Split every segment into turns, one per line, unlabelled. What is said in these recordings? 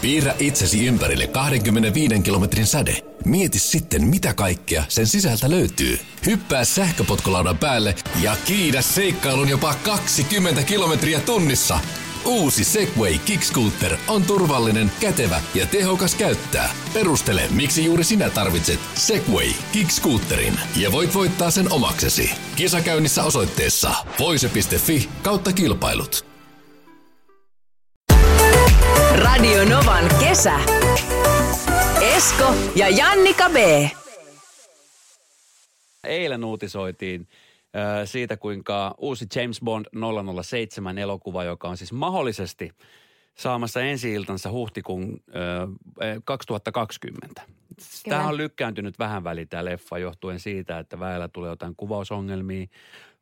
Piirrä itsesi ympärille 25 kilometrin säde. Mieti sitten, mitä kaikkea sen sisältä löytyy. Hyppää sähköpotkulaudan päälle ja kiidä seikkailun jopa 20 kilometriä tunnissa. Uusi Segway Kickscooter on turvallinen, kätevä ja tehokas käyttää. Perustele, miksi juuri sinä tarvitset Segway Kickscooterin ja voit voittaa sen omaksesi. Kisakäynnissä osoitteessa voise.fi kautta kilpailut.
Radio Novan kesä. Esko ja Jannika B.
Eilen uutisoitiin äh, siitä, kuinka uusi James Bond 007 elokuva, joka on siis mahdollisesti saamassa ensi-iltansa huhtikuun äh, 2020. Tämä on lykkääntynyt vähän väliin tämä leffa johtuen siitä, että väellä tulee jotain kuvausongelmia,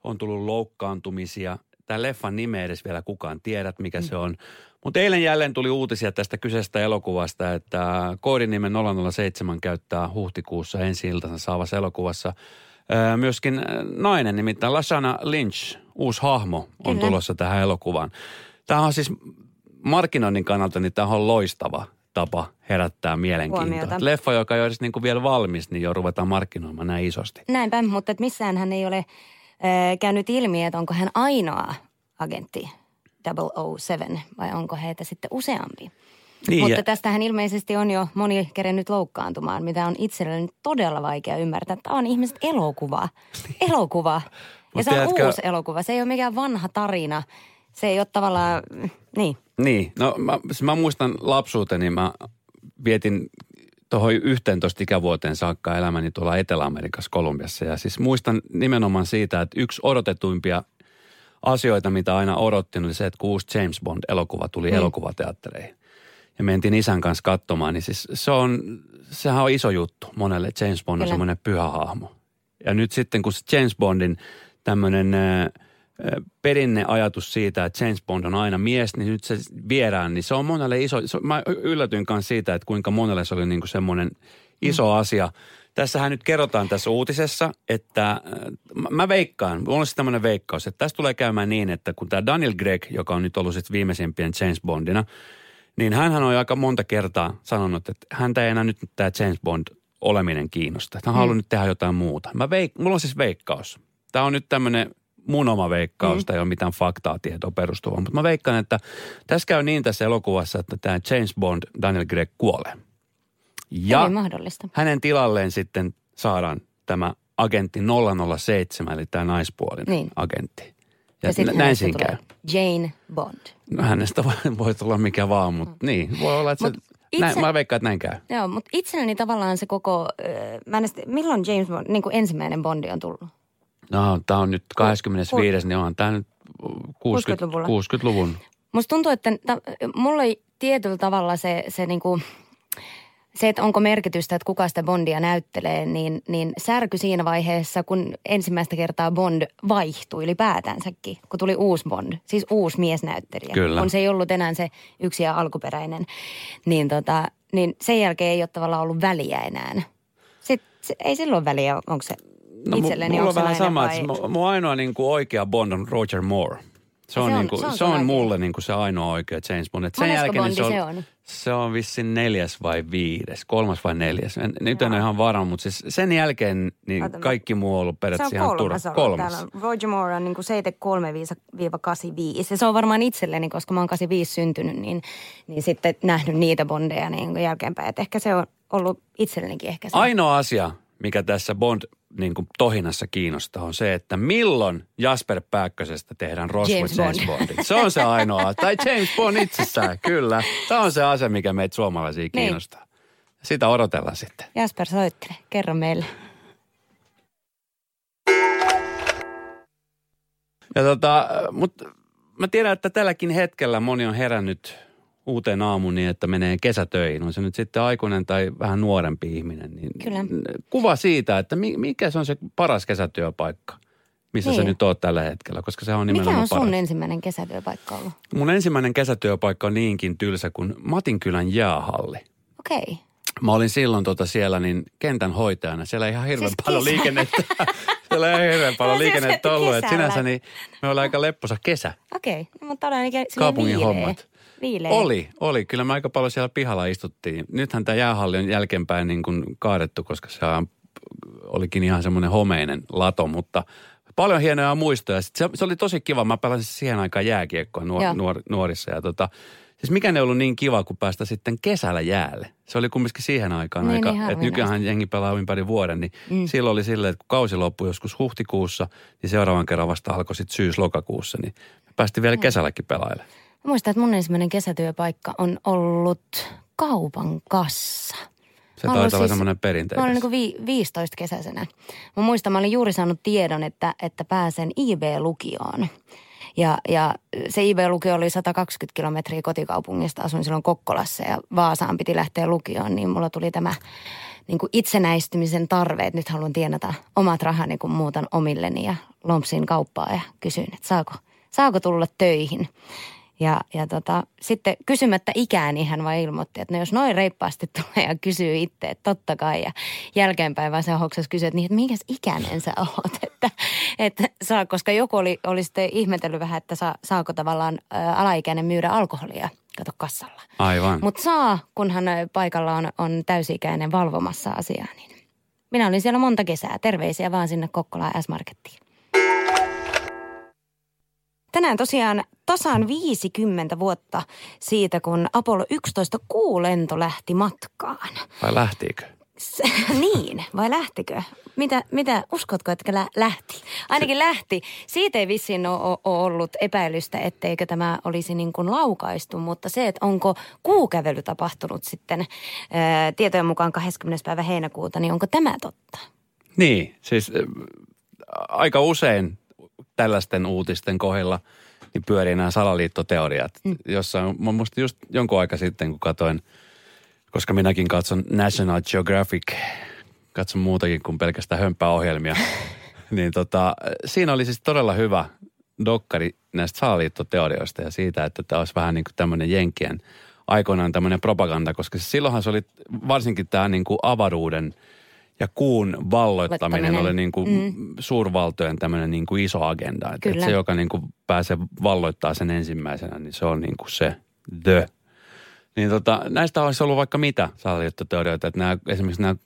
on tullut loukkaantumisia. Tämä leffan nimeä edes vielä kukaan tiedät, mikä mm. se on. Mutta eilen jälleen tuli uutisia tästä kyseisestä elokuvasta, että koodinimen 007 käyttää huhtikuussa ensi iltansa saavassa elokuvassa ää, myöskin nainen, nimittäin Lashana Lynch, uusi hahmo, on Kyllä. tulossa tähän elokuvaan. Tämä on siis markkinoinnin kannalta, niin tämä on loistava tapa herättää mielenkiintoa. Leffa, joka ei ole edes niin kuin vielä valmis, niin jo ruvetaan markkinoimaan näin isosti.
Näinpä, mutta missään hän ei ole käynyt ilmi, että onko hän ainoa agentti 007 vai onko heitä sitten useampi? Niin, Mutta ja... tästähän ilmeisesti on jo moni kerennyt loukkaantumaan, mitä on itselleni todella vaikea ymmärtää. Tämä on ihmiset elokuva. Elokuva. ja se on tiedätkö... uusi elokuva. Se ei ole mikään vanha tarina. Se ei ole tavallaan, niin.
Niin, no mä, siis mä muistan lapsuuteni, mä vietin tuohon 11 ikävuoteen saakka elämäni tuolla Etelä-Amerikassa, Kolumbiassa. Ja siis muistan nimenomaan siitä, että yksi odotetuimpia asioita, mitä aina odotti, oli se, että kun uusi James Bond-elokuva tuli mm. elokuvateattereihin. Ja mentiin isän kanssa katsomaan, niin siis se on, sehän on iso juttu monelle. James Bond on semmoinen pyhä hahmo. Ja nyt sitten, kun se James Bondin tämmöinen perinneajatus siitä, että James Bond on aina mies, niin nyt se viedään, niin se on monelle iso. Se, mä yllätyin kanssa siitä, että kuinka monelle se oli niin kuin semmoinen iso mm. asia – Tässähän nyt kerrotaan tässä uutisessa, että äh, mä veikkaan, mulla on siis tämmöinen veikkaus, että tässä tulee käymään niin, että kun tämä Daniel Gregg, joka on nyt ollut sitten viimeisimpien James Bondina, niin hän on aika monta kertaa sanonut, että häntä ei enää nyt tämä James Bond oleminen kiinnosta. Hän haluaa mm. nyt tehdä jotain muuta. Mä veik- mulla on siis veikkaus. Tämä on nyt tämmöinen mun oma veikkaus, mm. ei ole mitään faktaa tietoa perustuvaa. Mutta mä veikkaan, että tässä käy niin tässä elokuvassa, että tämä James Bond, Daniel Gregg kuolee.
Ja mahdollista.
hänen tilalleen sitten saadaan tämä agentti 007, eli tämä naispuolinen niin. agentti.
Ja, ja näin siinä käy. Jane Bond.
No hänestä voi, voi tulla mikä vaan, mutta mm. niin, voi olla, että Mut se, itse, näin, mä veikkaan, että näin käy.
Joo, mutta itselleni tavallaan se koko, äh, mä en, milloin James Bond, niin kuin ensimmäinen Bondi on tullut?
No, tämä on nyt 25, niin on tämä nyt 60, 60-luvun. 60-luvun.
Musta tuntuu, että ta, mulla oli tietyllä tavalla se, se niin kuin – se, että onko merkitystä, että kuka sitä Bondia näyttelee, niin, niin särky siinä vaiheessa, kun ensimmäistä kertaa Bond vaihtui ylipäätänsäkin, kun tuli uusi Bond, siis uusi miesnäyttelijä.
Kyllä.
Kun se ei ollut enää se yksi ja alkuperäinen, niin, tota, niin sen jälkeen ei ole tavallaan ollut väliä enää. Sitten, se, ei silloin väliä, onko se no, itselleni,
mulla on vähän sama, vai... että mun ainoa niin kuin oikea Bond on Roger Moore. Se on, se on, niin kuin, se on, se on mulle niin kuin se ainoa oikea James Bond.
sen jälkeen niin se on, se on?
Se on vissiin neljäs vai viides, kolmas vai neljäs. En, nyt en ole ihan varma, mutta siis sen jälkeen niin Ota, kaikki muu on ollut periaatteessa ihan turha.
Kolmas. Täällä on Roger Moore on niin 73-85. Ja se on varmaan itselleni, koska mä oon 85 syntynyt, niin, niin sitten nähnyt niitä bondeja niin jälkeenpäin. Et ehkä se on ollut itsellenikin ehkä se.
Ainoa asia, mikä tässä Bond niin kuin tohinassa kiinnostaa on se, että milloin Jasper Pääkkösestä tehdään Roswell James, James Bond. Se on se ainoa. tai James Bond itsessään, kyllä. Tämä on se asia, mikä meitä suomalaisia niin. kiinnostaa. Niin. Sitä odotellaan sitten.
Jasper, soittele. Kerro meille.
Ja tota, mutta mä tiedän, että tälläkin hetkellä moni on herännyt uuteen aamuun niin, että menee kesätöihin, on se nyt sitten aikuinen tai vähän nuorempi ihminen, niin
Kyllä.
kuva siitä, että mikä se on se paras kesätyöpaikka, missä niin. se nyt on tällä hetkellä, koska se on nimenomaan
Mikä on sun
paras.
ensimmäinen kesätyöpaikka ollut?
Mun ensimmäinen kesätyöpaikka on niinkin tylsä kuin Matinkylän jäähalli.
Okei. Okay.
Mä olin silloin tota siellä niin kentän hoitajana. Siellä ei ihan hirveän siis paljon liikennettä. siellä ei hirveän paljon liikennettä ollut. Sinänsä niin me ollaan aika lepposa kesä.
Okei, okay. mutta todella
Kaupungin viileä. hommat.
viileä.
Oli, oli. Kyllä me aika paljon siellä pihalla istuttiin. Nythän tämä jäähalli on jälkeenpäin niin kuin kaadettu, koska se olikin ihan semmoinen homeinen lato, mutta paljon hienoja muistoja. Sitten se, se oli tosi kiva. Mä pelasin siihen aikaan jääkiekkoa nuor, nuor, nuorissa ja tota, Siis mikä ne ollut niin kiva, kun päästä sitten kesällä jäälle. Se oli kumminkin siihen aikaan niin, aika, niin, että nykyään jengi pelaa ympäri vuoden, niin mm. silloin oli silleen, että kun kausi loppui joskus huhtikuussa, niin seuraavan kerran vasta alkoi sitten syys-lokakuussa, niin me päästiin vielä kesälläkin pelailemaan.
muistan, että mun ensimmäinen kesätyöpaikka on ollut kaupan kassa.
Se taitaa olla siis, semmoinen perinteikäs.
Mä olin niin vi, 15 kesäisenä. Mä muistan, mä olin juuri saanut tiedon, että, että pääsen IB-lukioon. Ja, ja se IB-lukio oli 120 kilometriä kotikaupungista. Asuin silloin Kokkolassa ja Vaasaan piti lähteä lukioon, niin mulla tuli tämä niin kuin itsenäistymisen tarve, että nyt haluan tienata omat rahani, kun muutan omilleni ja lompsin kauppaa ja kysyin, että saako, saako tulla töihin. Ja, ja tota, sitten kysymättä ikään niin hän vaan ilmoitti, että no jos noin reippaasti tulee ja kysyy itse, että totta kai. Ja jälkeenpäin vaan se hoksas kysyä, että, niin, että minkäs ikäinen sä oot, että, että saa, koska joku oli, oli sitten ihmetellyt vähän, että saa, saako tavallaan ä, alaikäinen myydä alkoholia kato kassalla.
Aivan.
Mutta saa, kunhan paikalla on, on täysi-ikäinen valvomassa asiaa. Niin. Minä olin siellä monta kesää. Terveisiä vaan sinne Kokkolaan S-Markettiin. Tänään tosiaan tasan 50 vuotta siitä, kun Apollo 11 kuulento lähti matkaan.
Vai lähtiikö?
S- niin, vai lähtikö? Mitä, mitä uskotko, että lä- lähti? Ainakin lähti. Siitä ei vissiin ole, ollut epäilystä, etteikö tämä olisi niin kuin laukaistu, mutta se, että onko kuukävely tapahtunut sitten ää, tietojen mukaan 20. päivä heinäkuuta, niin onko tämä totta?
Niin, siis äh, aika usein tällaisten uutisten kohdalla niin pyörii nämä salaliittoteoriat. Mm. Jossain, mä muistin just jonkun aika sitten, kun katsoin, koska minäkin katson National Geographic, katson muutakin kuin pelkästään hömppäohjelmia, niin tota, siinä oli siis todella hyvä dokkari näistä salaliittoteorioista ja siitä, että tämä olisi vähän niin kuin tämmöinen jenkien aikoinaan tämmöinen propaganda, koska silloinhan se oli varsinkin tämä niin kuin avaruuden – ja kuun valloittaminen oli niin kuin mm. suurvaltojen tämmöinen niin kuin iso agenda. Että, että se, joka niin kuin pääsee valloittaa sen ensimmäisenä, niin se on niin kuin se the. Niin tota, näistä olisi ollut vaikka mitä salaliittoteorioita, että nämä, esimerkiksi nämä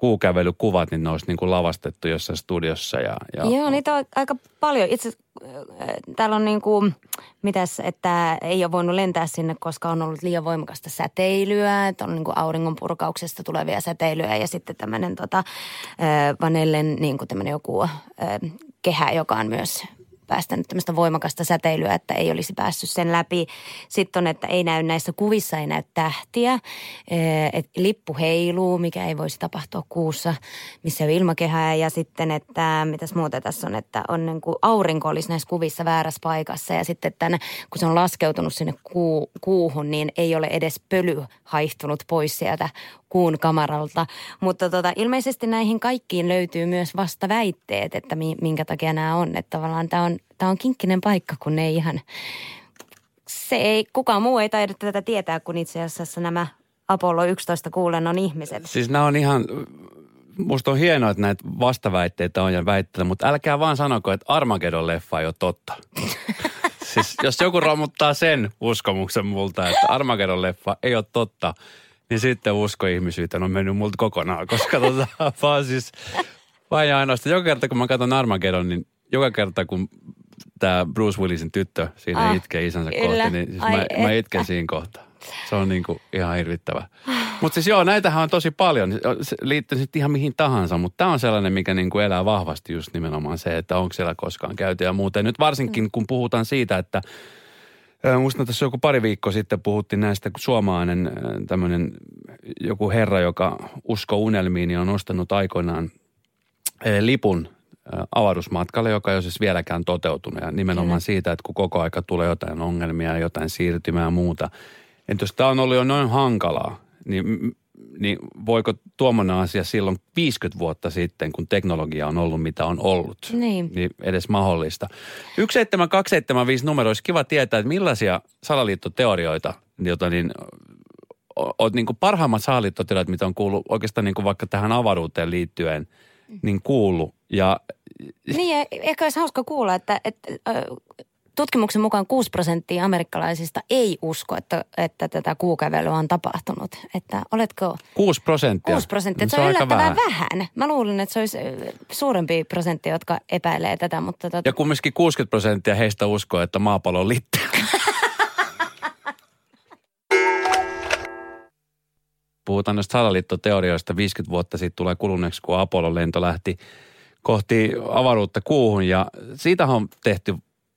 kuukävelykuvat, niin ne olisi niin kuin lavastettu jossain studiossa. Ja, ja...
Joo, niitä on aika paljon. Itse täällä on niin kuin, mitäs, että ei ole voinut lentää sinne, koska on ollut liian voimakasta säteilyä, että on niin kuin auringon purkauksesta tulevia säteilyä ja sitten tämmöinen tota, vanellen niin kuin joku kehä, joka on myös päästänyt tämmöistä voimakasta säteilyä, että ei olisi päässyt sen läpi. Sitten on, että ei näy näissä kuvissa, ei näy tähtiä. että lippu heiluu, mikä ei voisi tapahtua kuussa, missä on ilmakehää. Ja sitten, että mitäs muuta tässä on, että on niin kuin aurinko olisi näissä kuvissa väärässä paikassa. Ja sitten tämän, kun se on laskeutunut sinne kuu, kuuhun, niin ei ole edes pöly haihtunut pois sieltä kuun kamaralta. Mutta tota, ilmeisesti näihin kaikkiin löytyy myös vasta väitteet, että minkä takia nämä on. Että tavallaan tämä on, tämä on kinkkinen paikka, kun ne ei ihan... Se ei, kukaan muu ei taida tätä tietää, kun itse asiassa nämä Apollo 11 kuulennon ihmiset.
Siis nämä on ihan, musta on hienoa, että näitä vastaväitteitä on ja väitteitä, mutta älkää vaan sanoko, että Armageddon leffa ei ole totta. siis jos joku romuttaa sen uskomuksen multa, että Armageddon leffa ei ole totta, niin sitten usko ihmisyyteen on mennyt multa kokonaan, koska tota, vaan siis vain ja ainoastaan. Joka kerta kun mä katson Armageddon, niin joka kerta kun tämä Bruce Willisin tyttö siinä ah, itkee isänsä kyllä. kohti, niin siis mä, mä itken siinä kohtaa. Se on niinku ihan hirvittävä. Mutta siis joo, näitähän on tosi paljon. Se liittyy sitten ihan mihin tahansa, mutta tämä on sellainen, mikä niinku elää vahvasti just nimenomaan se, että onko siellä koskaan käyty ja muuten. Nyt varsinkin kun puhutaan siitä, että Muistan tässä joku pari viikkoa sitten puhuttiin näistä, kun suomalainen tämmöinen joku herra, joka usko unelmiin, niin on ostanut aikoinaan lipun avaruusmatkalle, joka ei ole siis vieläkään toteutunut. Ja nimenomaan mm. siitä, että kun koko aika tulee jotain ongelmia, jotain siirtymää ja muuta. Että jos tämä on ollut jo noin hankalaa, niin niin voiko tuommoinen asia silloin 50 vuotta sitten, kun teknologia on ollut mitä on ollut,
niin,
niin edes mahdollista. 17275 numero olisi kiva tietää, että millaisia salaliittoteorioita, jota niin, oot niin kuin parhaimmat salaliittoteoriat, mitä on kuullut oikeastaan niin kuin vaikka tähän avaruuteen liittyen, niin kuullut. Ja,
niin, ehkä olisi hauska kuulla, että, että tutkimuksen mukaan 6 prosenttia amerikkalaisista ei usko, että, että tätä kuukävelyä on tapahtunut. Että oletko...
6 prosenttia?
6 prosenttia, se, se on yllättävän vähän. vähän. Mä luulin, että se olisi suurempi prosentti, jotka epäilee tätä, mutta... Tot...
Ja kumminkin 60 prosenttia heistä uskoo, että maapallo on litteä. Puhutaan näistä salaliittoteorioista. 50 vuotta sitten tulee kuluneeksi, kun Apollo-lento lähti kohti avaruutta kuuhun. Ja siitä on tehty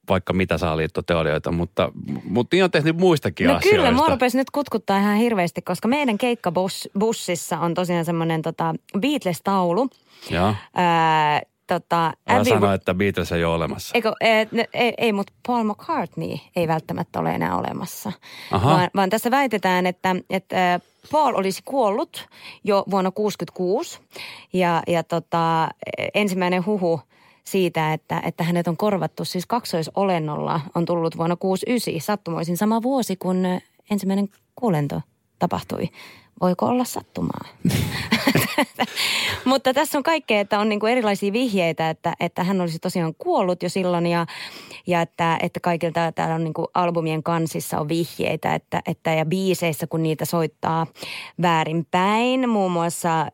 vaikka mitä salaliittoteorioita, mutta, mutta niin on tehnyt muistakin
no
asioista.
kyllä, mua rupesi nyt kutkuttaa ihan hirveästi, koska meidän keikkabussissa on tosiaan semmoinen tota Beatles-taulu.
Joo.
Ää, tota,
Älä sano, että Beatles ei ole olemassa.
Eikö, ei, ei, ei, mutta Paul McCartney ei välttämättä ole enää olemassa. Vaan, vaan tässä väitetään, että, että Paul olisi kuollut jo vuonna 1966 ja, ja tota, ensimmäinen huhu siitä, että, että hänet on korvattu. Siis kaksoisolennolla on tullut vuonna 69 sattumoisin sama vuosi, kun ensimmäinen kuolento tapahtui voiko olla sattumaa? Mutta tässä on kaikkea, että on niinku erilaisia vihjeitä, että, että hän olisi tosiaan kuollut jo silloin ja, ja että, että kaikilta täällä on niinku albumien kansissa on vihjeitä että, että ja biiseissä, kun niitä soittaa väärinpäin, muun muassa äh,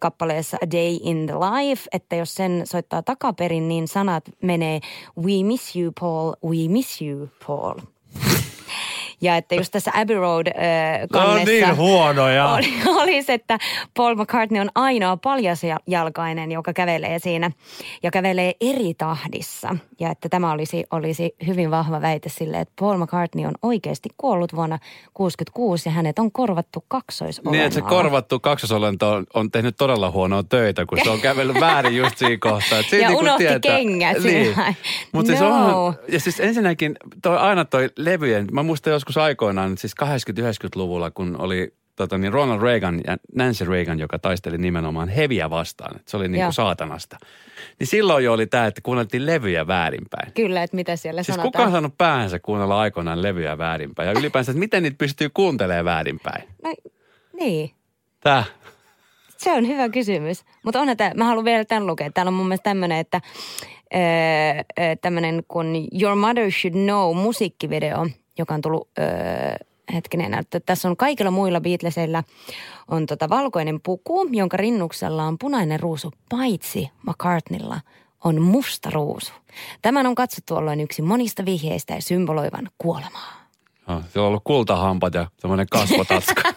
kappaleessa A Day in the Life, että jos sen soittaa takaperin, niin sanat menee We miss you Paul, we miss you Paul. Ja että just tässä Abbey Road äh, kannessa...
No niin huonoja.
Oli, olisi, että Paul McCartney on ainoa paljasjalkainen, joka kävelee siinä ja kävelee eri tahdissa. Ja että tämä olisi, olisi hyvin vahva väite sille, että Paul McCartney on oikeasti kuollut vuonna 66 ja hänet on korvattu kaksoisolennolla.
Niin, että se korvattu kaksoisolento on, on tehnyt todella huonoa töitä, kun se on kävellyt väärin just siinä kohtaa.
Että ja niin unohti tietää, kengät niin.
Mutta no. siis on, ja siis ensinnäkin toi, aina toi levyjen, mä muistan joskus joskus aikoinaan, siis 80-90-luvulla, kun oli tota, niin Ronald Reagan ja Nancy Reagan, joka taisteli nimenomaan heviä vastaan. Että se oli niin kuin saatanasta. Niin silloin jo oli tämä, että kuunneltiin levyjä väärinpäin.
Kyllä, että mitä siellä
siis
sanotaan.
kuka on saanut päänsä kuunnella aikoinaan levyjä väärinpäin? Ja ylipäänsä, että miten niitä pystyy kuuntelemaan väärinpäin?
No, niin.
Tää.
Se on hyvä kysymys. Mutta on, että mä haluan vielä tämän lukea. Täällä on mun mielestä tämmöinen, että öö, tämmöinen kuin Your Mother Should Know musiikkivideo – joka on tullut öö, hetkinen, että tässä on kaikilla muilla Beatlesilla on tota valkoinen puku, jonka rinnuksella on punainen ruusu, paitsi McCartneylla on musta ruusu. Tämän on katsottu olleen yksi monista vihjeistä ja symboloivan kuolemaa.
No, se on ollut kultahampat ja semmoinen kasvotatska.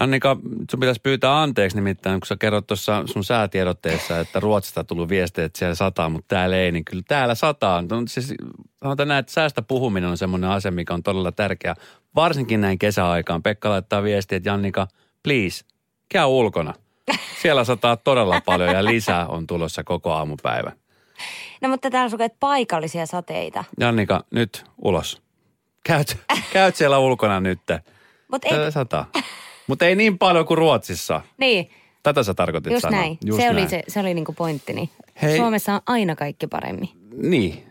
Annika, sun pitäisi pyytää anteeksi nimittäin, kun sä kerrot tuossa sun säätiedotteessa, että Ruotsista tullut viestejä, että siellä sataa, mutta täällä ei, niin kyllä täällä sataa. No, siis, sanotaan näin, että säästä puhuminen on semmoinen asia, mikä on todella tärkeä, varsinkin näin kesäaikaan. Pekka laittaa viestiä, että Jannika, please, käy ulkona. Siellä sataa todella paljon ja lisää on tulossa koko aamupäivä.
No mutta täällä on paikallisia sateita.
Jannika, nyt ulos. Käyt, käyt siellä ulkona nyt.
Mutta ei...
Sataa. Mutta ei niin paljon kuin Ruotsissa.
Niin.
Tätä sä tarkoitit
Just
sanoa.
näin. Just se, näin. Oli se, se oli niinku pointtini.
Hei.
Suomessa on aina kaikki paremmin.
Niin.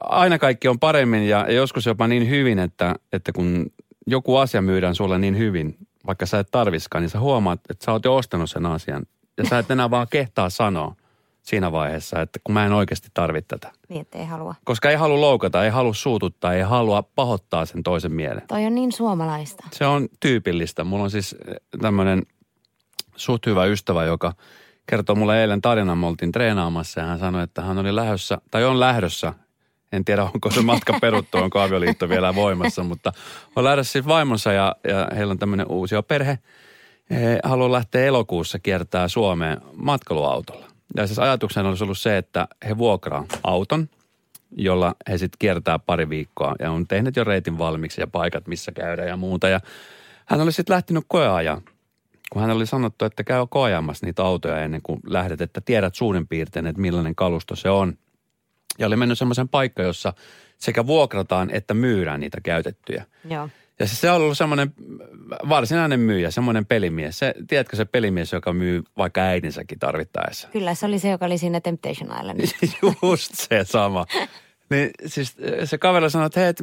Aina kaikki on paremmin ja joskus jopa niin hyvin, että, että kun joku asia myydään sulle niin hyvin, vaikka sä et tarviskaan, niin sä huomaat, että sä oot jo ostanut sen asian. Ja sä et enää vaan kehtaa sanoa siinä vaiheessa, että kun mä en oikeasti tarvitse tätä.
Niin, että ei halua.
Koska ei halua loukata, ei halua suututtaa, ei halua pahoittaa sen toisen mielen.
Toi on niin suomalaista.
Se on tyypillistä. Mulla on siis eh, tämmöinen suht hyvä ystävä, joka kertoi mulle eilen tarinan. Me oltiin treenaamassa ja hän sanoi, että hän oli lähdössä, tai on lähdössä. En tiedä, onko se matka peruttu, onko avioliitto vielä voimassa, mutta on lähdössä siis vaimonsa ja, ja heillä on tämmöinen uusi perhe. He haluaa lähteä elokuussa kiertää Suomeen matkailuautolla. Ja siis ajatuksena olisi ollut se, että he vuokraa auton, jolla he sitten kiertää pari viikkoa ja on tehnyt jo reitin valmiiksi ja paikat, missä käydä ja muuta. Ja hän oli sitten lähtenyt koeajaan, kun hän oli sanottu, että käy koeajamassa niitä autoja ennen kuin lähdet, että tiedät suurin piirtein, että millainen kalusto se on. Ja oli mennyt semmoisen paikka, jossa sekä vuokrataan että myydään niitä käytettyjä.
Joo.
Ja siis se on ollut semmoinen varsinainen myyjä, semmoinen pelimies. Se, tiedätkö se pelimies, joka myy vaikka äidinsäkin tarvittaessa?
Kyllä, se oli se, joka oli siinä Temptation Islandissa.
Just se sama. Niin siis se kaveri sanoi, että hei, et,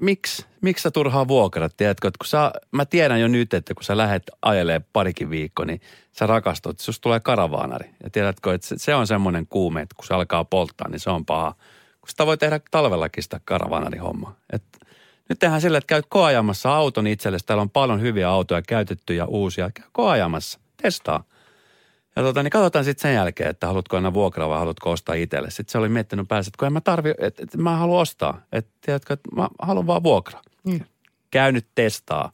miksi, miksi sä turhaa vuokrat, tiedätkö? Että kun sä, mä tiedän jo nyt, että kun sä lähdet ajelee parikin viikko, niin sä rakastut, että susta tulee karavaanari. Ja tiedätkö, että se, se on semmoinen kuume, että kun se alkaa polttaa, niin se on paha. Kun sitä voi tehdä talvellakin sitä karavaanari homma. Et nyt tehdään sille, että käyt koajamassa auton itsellesi. Täällä on paljon hyviä autoja, käytettyjä, uusia. Käy koajamassa, testaa. Ja tota, niin katsotaan sitten sen jälkeen, että haluatko aina vuokraa vai haluatko ostaa itselle. Sitten se oli miettinyt päässä, että kun en mä tarvi, että, että mä haluan ostaa. Että tiedätkö, että mä haluan vaan vuokraa. Mm. Käy nyt testaa.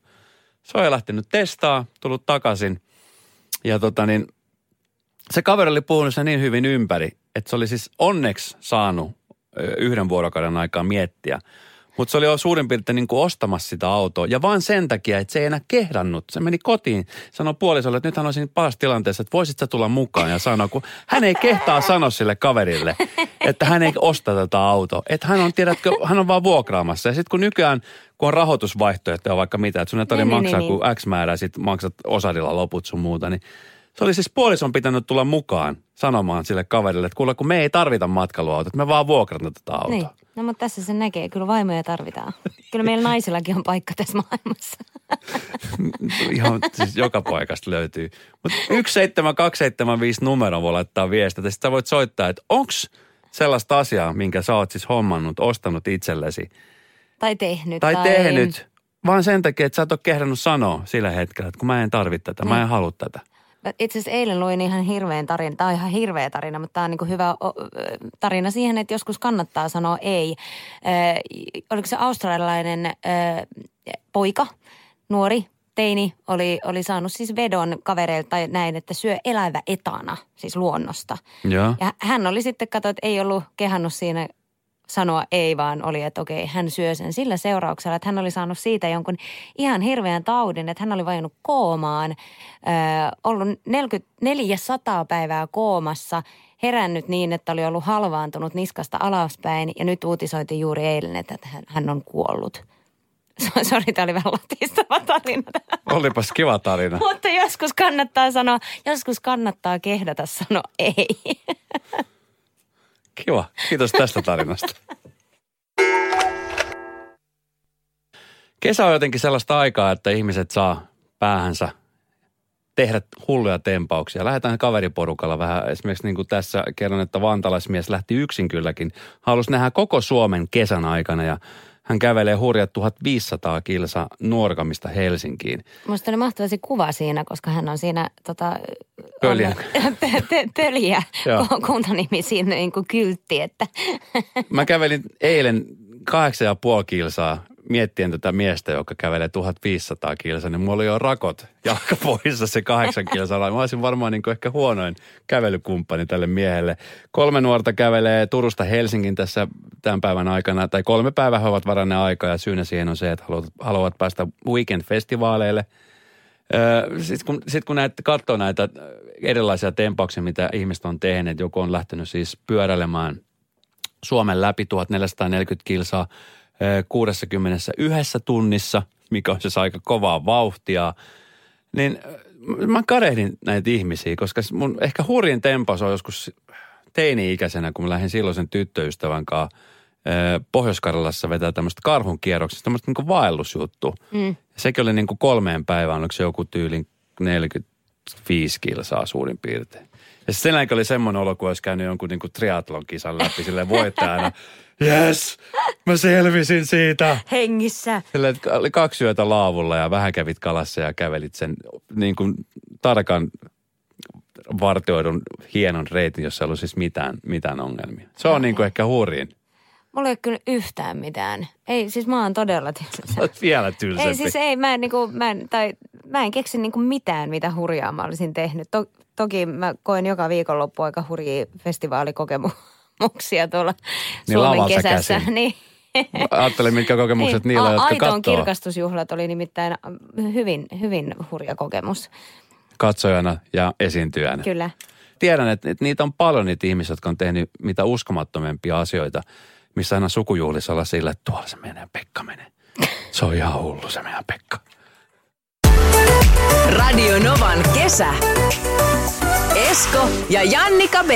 Se on lähtenyt testaa, tullut takaisin. Ja tota niin, se kaveri oli puhunut sen niin hyvin ympäri, että se oli siis onneksi saanut yhden vuorokauden aikaa miettiä – mutta se oli jo suurin piirtein niin kuin ostamassa sitä autoa. Ja vain sen takia, että se ei enää kehdannut. Se meni kotiin, sanoi puolisolle, että nyt hän on siinä tilanteessa, että voisit sä tulla mukaan. Ja sanoa, kun hän ei kehtaa sanoa sille kaverille, että hän ei osta tätä autoa. Että hän on, tiedätkö, hän on vaan vuokraamassa. Ja sitten kun nykyään, kun on rahoitusvaihtoehtoja vaikka mitä, että sun ei tarvitse niin, niin, maksaa niin, kuin X määrää, sitten maksat osadilla loput sun muuta, niin se oli siis puolison pitänyt tulla mukaan sanomaan sille kaverille, että kuule, kun me ei tarvita matkailuautot, me vaan vuokrataan tätä autoa. Niin.
No mutta tässä se näkee, kyllä vaimoja tarvitaan. Kyllä meillä naisillakin on paikka tässä maailmassa.
Ihan siis joka paikasta löytyy. Mutta 17275 numero voi laittaa viestiä. Sitten voit soittaa, että onks sellaista asiaa, minkä sä oot siis hommannut, ostanut itsellesi.
Tai tehnyt.
Tai, tai... tehnyt. Vaan sen takia, että sä et ole kehdannut sanoa sillä hetkellä, että kun mä en tarvitse tätä, mä en halua tätä.
Itse asiassa eilen luin ihan hirveän tarina, tämä on ihan hirveä tarina, mutta tämä on niin hyvä tarina siihen, että joskus kannattaa sanoa ei. Äh, oliko se australialainen poika, nuori, teini, oli, oli saanut siis vedon kavereilta tai näin, että syö elävä etana, siis luonnosta.
Ja,
ja hän oli sitten, kato, että ei ollut kehannut siinä sanoa ei, vaan oli, että okei, hän syö sen sillä seurauksella, että hän oli saanut siitä jonkun ihan hirveän taudin, että hän oli vajonnut koomaan, äh, ollut 40, 400 päivää koomassa, herännyt niin, että oli ollut halvaantunut niskasta alaspäin ja nyt uutisoitiin juuri eilen, että hän on kuollut. Sori, tämä oli vähän latistava tarina.
Olipas kiva tarina.
Mutta joskus kannattaa sanoa, joskus kannattaa kehdata sanoa ei.
Kiva. Kiitos tästä tarinasta. Kesä on jotenkin sellaista aikaa, että ihmiset saa päähänsä tehdä hulluja tempauksia. Lähdetään kaveriporukalla vähän. Esimerkiksi niin kuin tässä kerron, että vantalaismies lähti yksin kylläkin. Halusi nähdä koko Suomen kesän aikana ja hän kävelee hurjat 1500 kilsa Nuorkamista Helsinkiin.
Minusta oli mahtava se kuva siinä, koska hän on siinä tota,
Pöliä.
On, pöliä kuntanimi siinä niin kuin kyltti. Että.
Mä kävelin eilen kahdeksan ja puoli kilsaa miettien tätä miestä, joka kävelee 1500 kilsa, niin mulla oli jo rakot jalkapohjissa se kahdeksan kilsaa. Mä olisin varmaan niin kuin ehkä huonoin kävelykumppani tälle miehelle. Kolme nuorta kävelee Turusta Helsingin tässä tämän päivän aikana, tai kolme päivää he ovat varanneet aikaa, ja syynä siihen on se, että haluavat, haluavat päästä weekend-festivaaleille. Sitten kun, sit kun näet, katsoo näitä erilaisia tempauksia, mitä ihmiset on tehneet, joku on lähtenyt siis pyöräilemään Suomen läpi 1440 kilsaa – 61 tunnissa, mikä on siis aika kovaa vauhtia, niin mä karehdin näitä ihmisiä, koska mun ehkä hurjin tempaus on joskus teini-ikäisenä, kun mä lähdin silloisen tyttöystävän kanssa Pohjois-Karjalassa vetää tämmöistä karhun kierroksesta, tämmöistä niin vaellusjuttu. Mm. Sekin oli niin kuin kolmeen päivään, oliko se joku tyylin 45 kilsaa suurin piirtein. Ja sen jälkeen oli semmoinen olo, kun olisi käynyt jonkun niin triatlon kisan läpi sille voittajana. Yes, mä selvisin siitä.
Hengissä.
Sille, oli kaksi yötä laavulla ja vähän kävit kalassa ja kävelit sen niin kuin tarkan vartioidun hienon reitin, jossa ei ollut siis mitään, mitään ongelmia. Se on niin kuin ehkä hurjin.
Mulla ei ole kyllä yhtään mitään. Ei, siis mä oon todella
tylsä. Olet vielä tylsempi.
Ei siis ei, mä en, niinku, mä en, tai, mä en keksi niinku mitään, mitä hurjaa mä olisin tehnyt. To, toki mä koen joka viikonloppu aika hurjia festivaalikokemuksia tuolla niin Suomen kesässä. Käsin. Niin.
Ajattelin, mitkä kokemukset niin. niillä, jotka Aiton
kirkastusjuhlat oli nimittäin hyvin, hyvin hurja kokemus.
Katsojana ja esiintyjänä.
Kyllä.
Tiedän, että, että niitä on paljon niitä ihmisiä, jotka on tehnyt mitä uskomattomempia asioita, missä aina sukujuhlissa olla sillä, että tuolla se menee, Pekka menee. Se on ihan hullu se meidän Pekka.
Radio Novan kesä. Esko ja Jannika B.